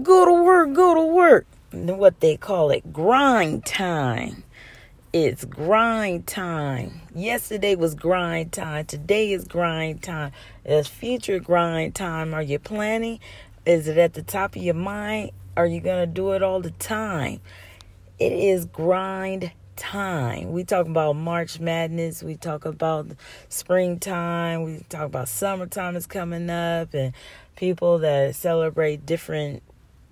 go to work, go to work. What they call it, grind time. It's grind time. Yesterday was grind time. Today is grind time. It's future grind time. Are you planning? Is it at the top of your mind? Are you going to do it all the time? It is grind time. We talk about March Madness. We talk about springtime. We talk about summertime is coming up and people that celebrate different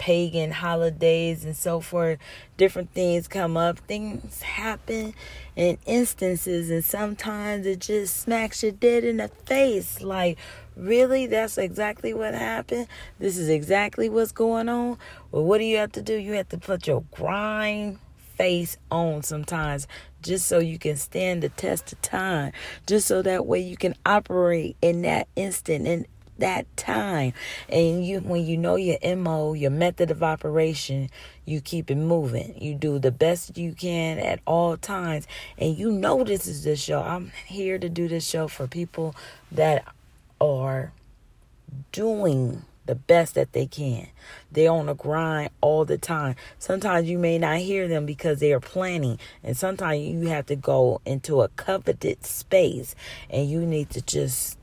pagan holidays and so forth. Different things come up, things happen in instances, and sometimes it just smacks you dead in the face. Like, really? That's exactly what happened? This is exactly what's going on? Well, what do you have to do? You have to put your grind face on sometimes just so you can stand the test of time just so that way you can operate in that instant and that time. And you when you know your MO, your method of operation, you keep it moving. You do the best you can at all times. And you know this is the show. I'm here to do this show for people that are doing the best that they can. They're on a grind all the time. Sometimes you may not hear them because they are planning, and sometimes you have to go into a coveted space and you need to just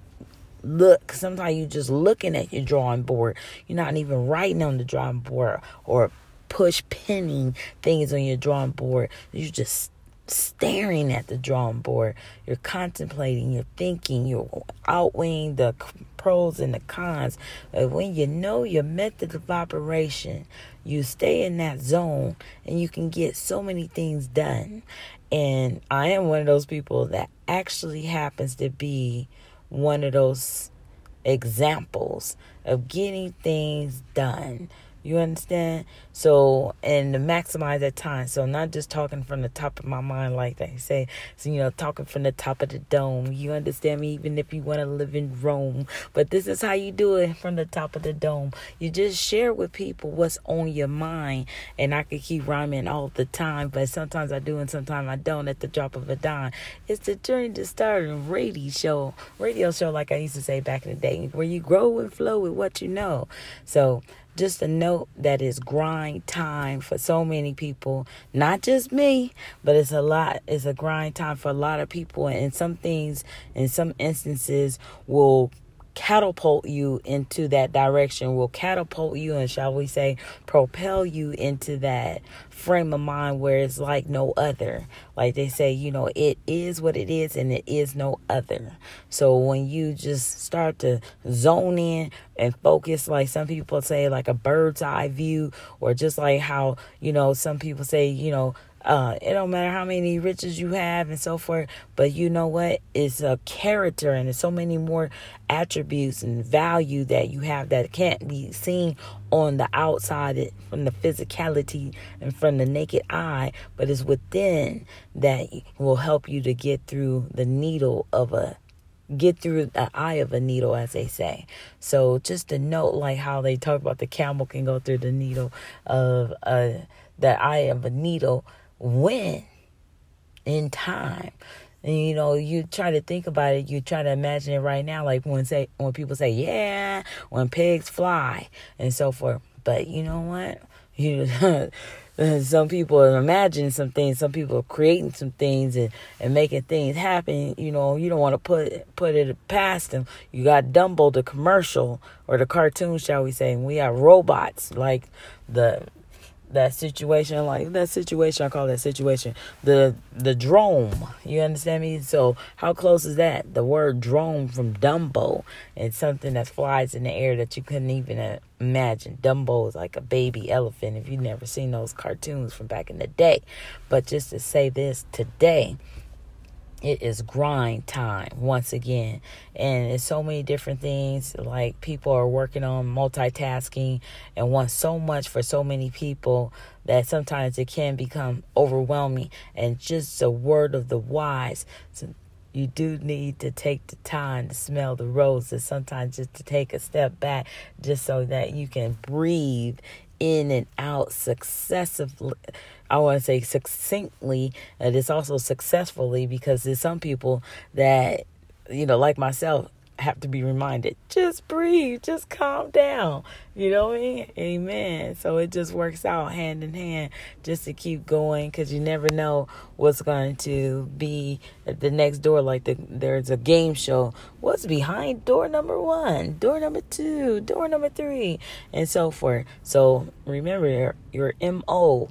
look. Sometimes you're just looking at your drawing board. You're not even writing on the drawing board or push pinning things on your drawing board. You're just staring at the drawing board. You're contemplating, you're thinking, you're outweighing the pros and the cons. But when you know your method of operation, you stay in that zone and you can get so many things done. And I am one of those people that actually happens to be one of those examples of getting things done. You understand? So, and to maximize that time. So, not just talking from the top of my mind, like they say. So, you know, talking from the top of the dome. You understand me? Even if you want to live in Rome. But this is how you do it from the top of the dome. You just share with people what's on your mind. And I could keep rhyming all the time, but sometimes I do and sometimes I don't at the drop of a dime. It's the journey to start a radio show. Radio show, like I used to say back in the day, where you grow and flow with what you know. So, just a note that is grind time for so many people. Not just me but it's a lot. It's a grind time for a lot of people and some things in some instances will catapult you into that direction, will catapult you and, shall we say, propel you into that frame of mind where it's like no other. Like they say, you know, it is what it is and it is no other. So when you just start to zone in and focus, like some people say, like a bird's eye view, or just like how, you know, some people say, you know, uh, it don't matter how many riches you have and so forth, but you know what? It's a character and there's so many more attributes and value that you have that can't be seen on the outside from the physicality and from the naked eye, but it's within that will help you to get through the needle of a get through the eye of a needle, as they say. So just to note, like how they talk about the camel can go through the needle of uh, the eye of a needle when in time. And you know you try to think about it you try to imagine it right now like when say when people say yeah when pigs fly and so forth. But you know what? You some people are imagining some things some people are creating some things and, and making things happen. You know you don't want to put put it past them. You got dumbo the commercial or the cartoon shall we say and we have robots like the that situation like that situation i call that situation the the drone you understand me? So how close is that? The word drone from dumbo it's something that flies in the air that you couldn't even uh, imagine. Dumbo is like a baby elephant if you've never seen those cartoons from back in the day. But just to say this today it is grind time once again. And it's so many different things. Like people are working on multitasking and want so much for so many people that sometimes it can become overwhelming. And just a word of the wise so you do need to take the time to smell the roses. Sometimes just to take a step back just so that you can breathe in and out successively I want to say succinctly, and it's also successfully because there's some people that, you know, like myself, have to be reminded just breathe, just calm down. You know what I mean? Amen. So it just works out hand in hand just to keep going because you never know what's going to be at the next door. Like the, there's a game show. What's behind door number one, door number two, door number three, and so forth. So remember your, your MO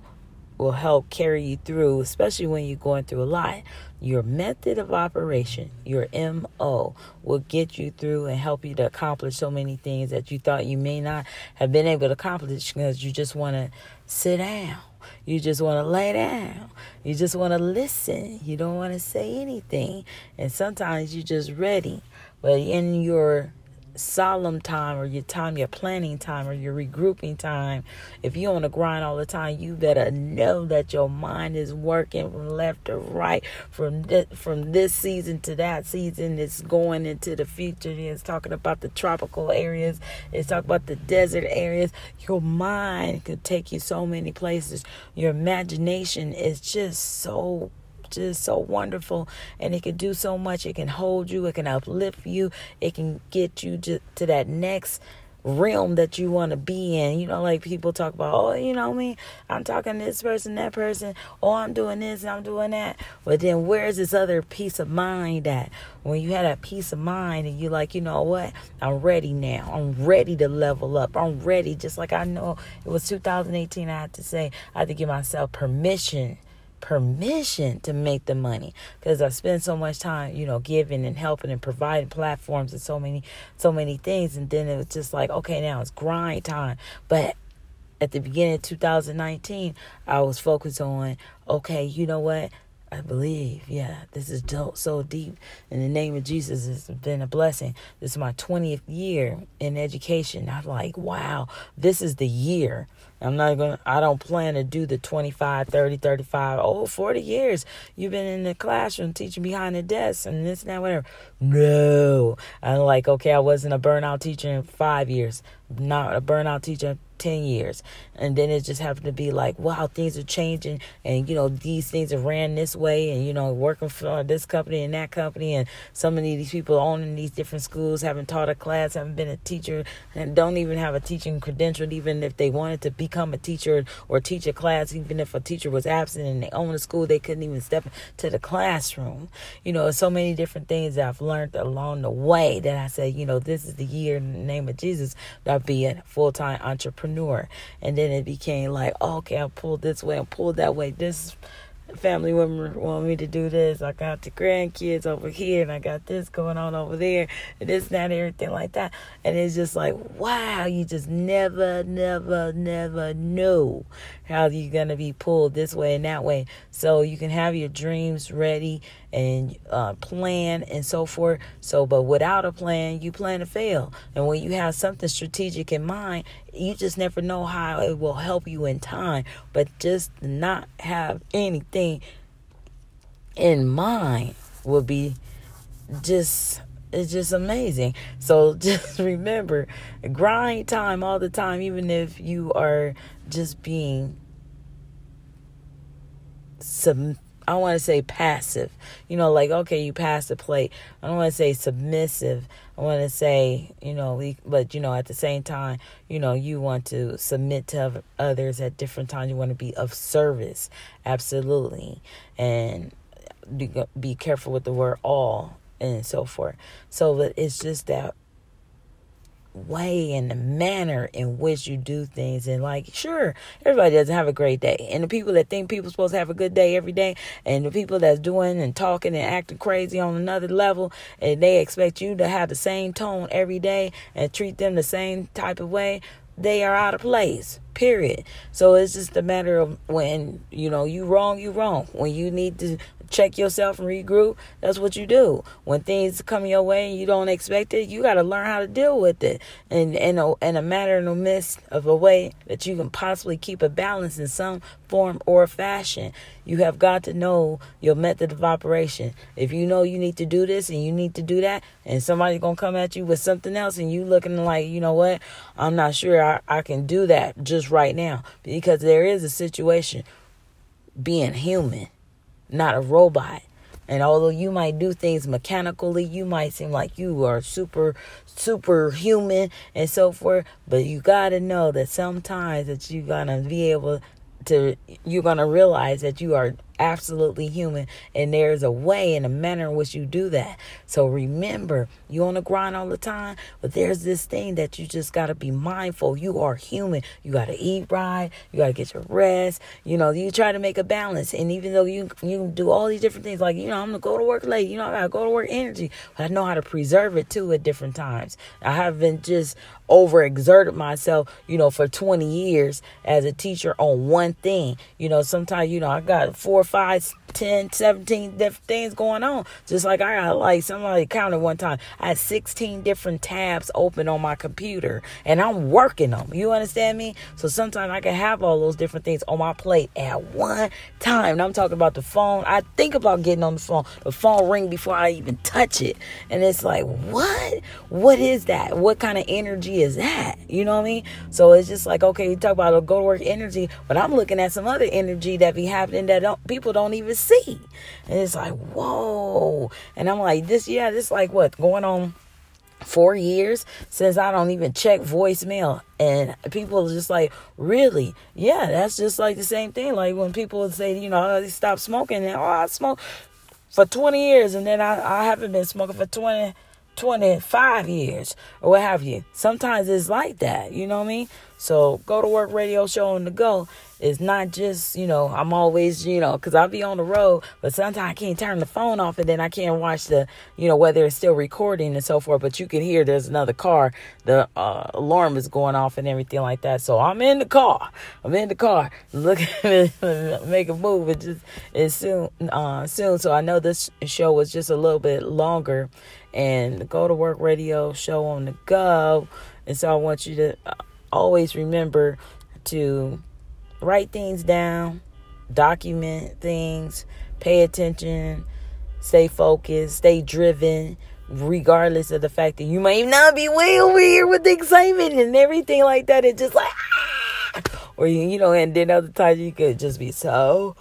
will help carry you through, especially when you're going through a lot. Your method of operation, your MO, will get you through and help you to accomplish so many things that you thought you may not have been able to accomplish because you just want to sit down. You just want to lay down. You just want to listen. You don't want to say anything. And sometimes you're just ready. But in your solemn time or your time, your planning time or your regrouping time, if you're on the grind all the time, you better know that your mind is working from left to right, from from this season to that season. It's going into the future. It's talking about the tropical areas. It's talking about the desert areas. Your mind could take you so many places. Your imagination is just so just so wonderful and it can do so much. It can hold you, it can uplift you, it can get you to, to that next realm that you want to be in. You know, like people talk about, oh, you know me, I'm talking this person, that person, oh, I'm doing this and I'm doing that. But then where's this other peace of mind at? When you had that peace of mind and you're like, you know what? I'm ready now. I'm ready to level up. I'm ready. Just like I know it was 2018, I had to say, I had to give myself permission permission to make the money because I spend so much time, you know, giving and helping and providing platforms and so many, so many things. And then it was just like, okay, now it's grind time. But at the beginning of 2019, I was focused on, okay, you know what? I believe, yeah, this is so deep. In the name of Jesus, it's been a blessing. This is my 20th year in education. I'm like, wow, this is the year I'm not going to, I don't plan to do the 25, 30, 35, oh, 40 years. You've been in the classroom teaching behind the desk and this and that, whatever. No. I'm like, okay, I wasn't a burnout teacher in five years, not a burnout teacher 10 years and then it just happened to be like wow things are changing and you know these things are ran this way and you know working for this company and that company and so many of these people owning these different schools haven't taught a class haven't been a teacher and don't even have a teaching credential even if they wanted to become a teacher or teach a class even if a teacher was absent and they own a school they couldn't even step to the classroom you know so many different things i've learned along the way that i say you know this is the year in the name of jesus that i'll be a full-time entrepreneur entrepreneur. And then it became like, oh, okay, I pulled this way, I pulled that way. This family member want me to do this. I got the grandkids over here and I got this going on over there and this, that, and everything like that. And it's just like, wow, you just never, never, never know how you're going to be pulled this way and that way. So you can have your dreams ready and uh, plan and so forth. So, but without a plan, you plan to fail. And when you have something strategic in mind, you just never know how it will help you in time. But just not have anything in mind will be just it's just amazing. So just remember, grind time all the time, even if you are just being sub I want to say passive. You know, like okay, you pass the plate. I don't want to say submissive. I want to say, you know, we, but you know, at the same time, you know, you want to submit to others at different times. You want to be of service, absolutely, and be, be careful with the word all and so forth. So, but it's just that way and the manner in which you do things. And like, sure, everybody doesn't have a great day. And the people that think people supposed to have a good day every day, and the people that's doing and talking and acting crazy on another level, and they expect you to have the same tone every day and treat them the same type of way, they are out of place. Period. So it's just a matter of when you know you wrong, you wrong. When you need to check yourself and regroup, that's what you do. When things come your way and you don't expect it, you got to learn how to deal with it. And in a, in a matter in the midst of a way that you can possibly keep a balance in some form or fashion. You have got to know your method of operation. If you know you need to do this and you need to do that, and somebody's going to come at you with something else and you looking like, you know what, I'm not sure I, I can do that just right now. Because there is a situation being human not a robot. And although you might do things mechanically, you might seem like you are super, super human and so forth. But you got to know that sometimes that you're to be able to, you're to realize that you are absolutely human and there's a way and a manner in which you do that. So remember you on the grind all the time but there's this thing that you just got to be mindful. You are human. You got to eat right. You got to get your rest. You know you try to make a balance. And even though you you do all these different things like you know i'm gonna go to work late. You know i gotta go to work energy. But i know how to preserve it too at different times. I haven't just overexerted myself you know for 20 years as a teacher on one thing. You know sometimes you know i got four or five, 10, 17 different things going on. Just like I got, like, somebody counted one time, I had 16 different tabs open on my computer and I'm working them. You understand me? So sometimes I can have all those different things on my plate at one time. And I'm talking about the phone. I think about getting on the phone. The phone ring before I even touch it. And it's like, what? What is that? What kind of energy is that? You know what I mean? So it's just like, okay, you talk about a go to work energy, but I'm looking at some other energy that be happening that don't, people don't even see. And it's like, whoa. And I'm like, this, yeah, this like what? Going on four years since I don't even check voicemail. And people just like, really? Yeah, that's just like the same thing. Like when people say, you know, oh, they stop smoking and oh, I smoke for 20 years and then I, I haven't been smoking for 20, 25 years or what have you. Sometimes it's like that, you know what I mean? So go to work radio show on the go is not just, you know, I'm always, you know, because I'll be on the road, but sometimes I can't turn the phone off and then I can't watch the, you know, whether it's still recording and so forth. But you can hear there's another car, the uh, alarm is going off and everything like that. So I'm in the car. I'm in the car. Look at make a move. It just is soon, uh, soon. So I know this show was just a little bit longer and go to work radio show on the go. And so I want you to uh, always remember to write things down, document things, pay attention, stay focused, stay driven, regardless of the fact that you might not be way over here with the excitement and everything like that. It's just like, ah! or you, you know, and then other times you could just be so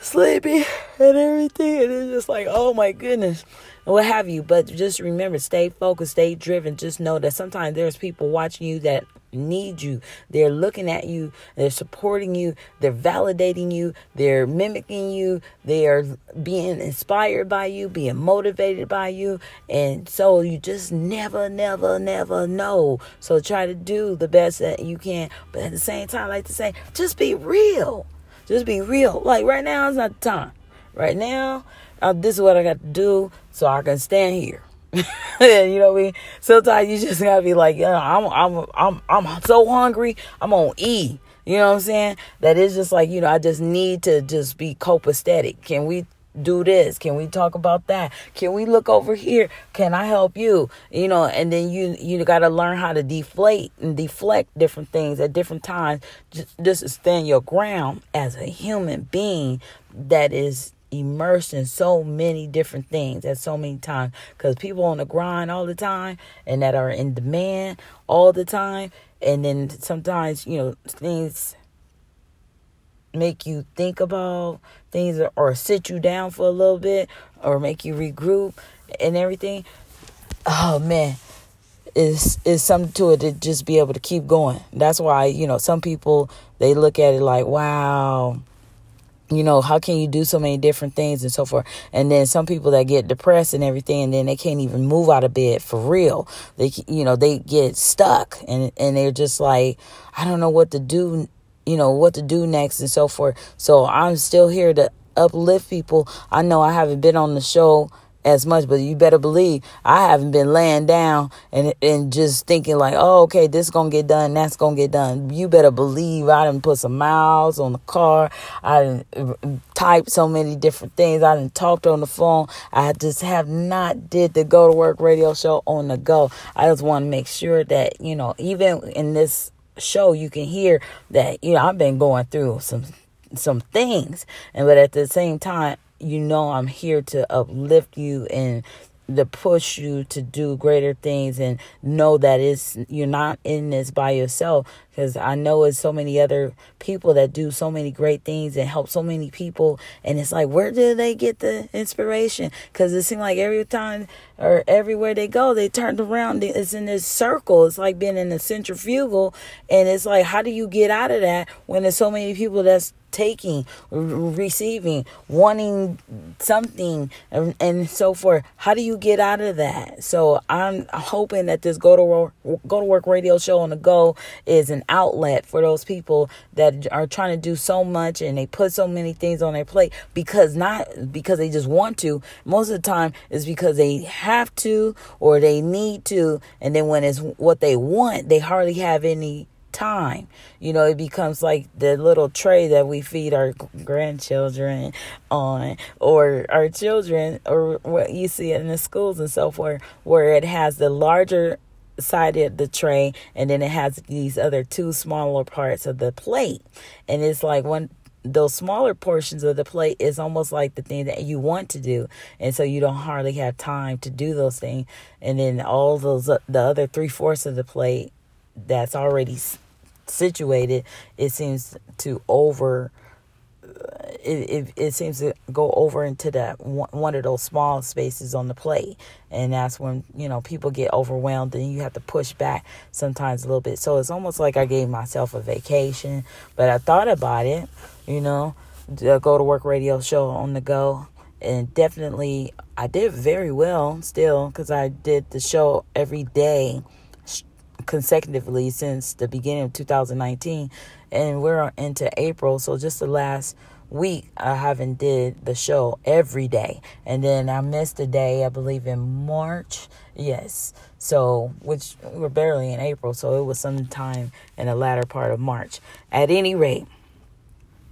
sleepy and everything, and it's just like, oh my goodness what have you. But just remember, stay focused, stay driven. Just know that sometimes there's people watching you that need you. They're looking at you, they're supporting you, they're validating you, they're mimicking you, they are being inspired by you, being motivated by you. And so you just never, never, never know. So try to do the best that you can. But at the same time, I like to say, just be real. Just be real. Like right now is not the time. Right now, uh, this is what I got to do so I can stand here. you know what I mean? Sometimes you just gotta be like, yeah, I'm, I'm, I'm, I'm so hungry. I'm on E. You know what I'm saying? That is just like, you know, I just need to just be copacetic. Can we do this? Can we talk about that? Can we look over here? Can I help you? You know, and then you you got to learn how to deflate and deflect different things at different times just, just stand your ground as a human being that is immersed in so many different things at so many times. Because people on the grind all the time and that are in demand all the time. And then sometimes you know things make you think about things or sit you down for a little bit or make you regroup and everything. Oh man. Is is something to it to just be able to keep going. That's why you know some people they look at it like wow you know how can you do so many different things and so forth. And then some people that get depressed and everything and then they can't even move out of bed for real. They you know they get stuck and and they're just like i don't know what to do you know what to do next and so forth. So i'm still here to uplift people. I know i haven't been on the show as much, but you better believe I haven't been laying down and and just thinking like, oh, okay, this is gonna get done, that's gonna get done. You better believe I didn't put some miles on the car. I didn't uh, type so many different things. I didn't talked on the phone. I just have not did the go to work radio show on the go. I just want to make sure that you know, even in this show, you can hear that you know I've been going through some some things and but at the same time you know I'm here to uplift you and to push you to do greater things and know that it's you're not in this by yourself because I know it's so many other people that do so many great things and help so many people and it's like where do they get the inspiration because it seems like every time or everywhere they go they turn around it's in this circle it's like being in a centrifugal and it's like how do you get out of that when there's so many people that's taking, receiving, wanting something, and, and, so forth. How do you get out of that? So I'm hoping that this go to work, go to work radio show on the go is an outlet for those people that are trying to do so much and they put so many things on their plate because not because they just want to. Most of the time is because they have to or they need to, and then when it's what they want, they hardly have any time. You know, it becomes like the little tray that we feed our grandchildren on, or our children, or what you see in the schools and so forth, where it has the larger side of the tray and then it has these other two smaller parts of the plate. And it's like one those smaller portions of the plate is almost like the thing that you want to do and so you don't hardly have time to do those things and then all those uh, the other three-fourths of the plate that's already situated, it seems to over. It, it, it seems to go over into that one, of those small spaces on the plate. And that's when you know people get overwhelmed and you have to push back sometimes a little bit. So it's almost like i gave myself a vacation but i thought about it you know go to work radio show on the go. And definitely i did very well still because i did the show every day consecutively since the beginning of 2019 and we're into April so just the last week I haven't did the show every day. And then I missed a day I believe in March. Yes. So which we're barely in April so it was sometime in the latter part of March. At any rate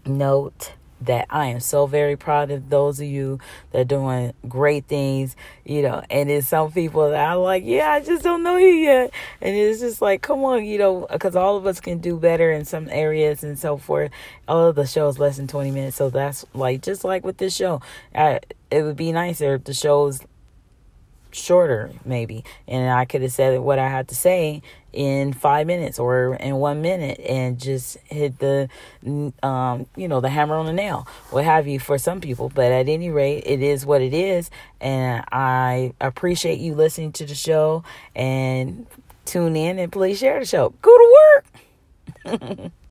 note that I am so very proud of those of you that are doing great things, you know, and it's some people that I'm like, yeah, I just don't know you yet. And it's just like, come on, you know, because all of us can do better in some areas and so forth. All of the shows less than 20 minutes. So that's like, just like with this show, I, it would be nicer if the shows shorter maybe. And i could have said what i had to say in five minutes or in one minute and just hit the um, you know the hammer on the nail what have you for some people. But at any rate it is what it is. And i appreciate you listening to the show and tune in and please share the show. Go to work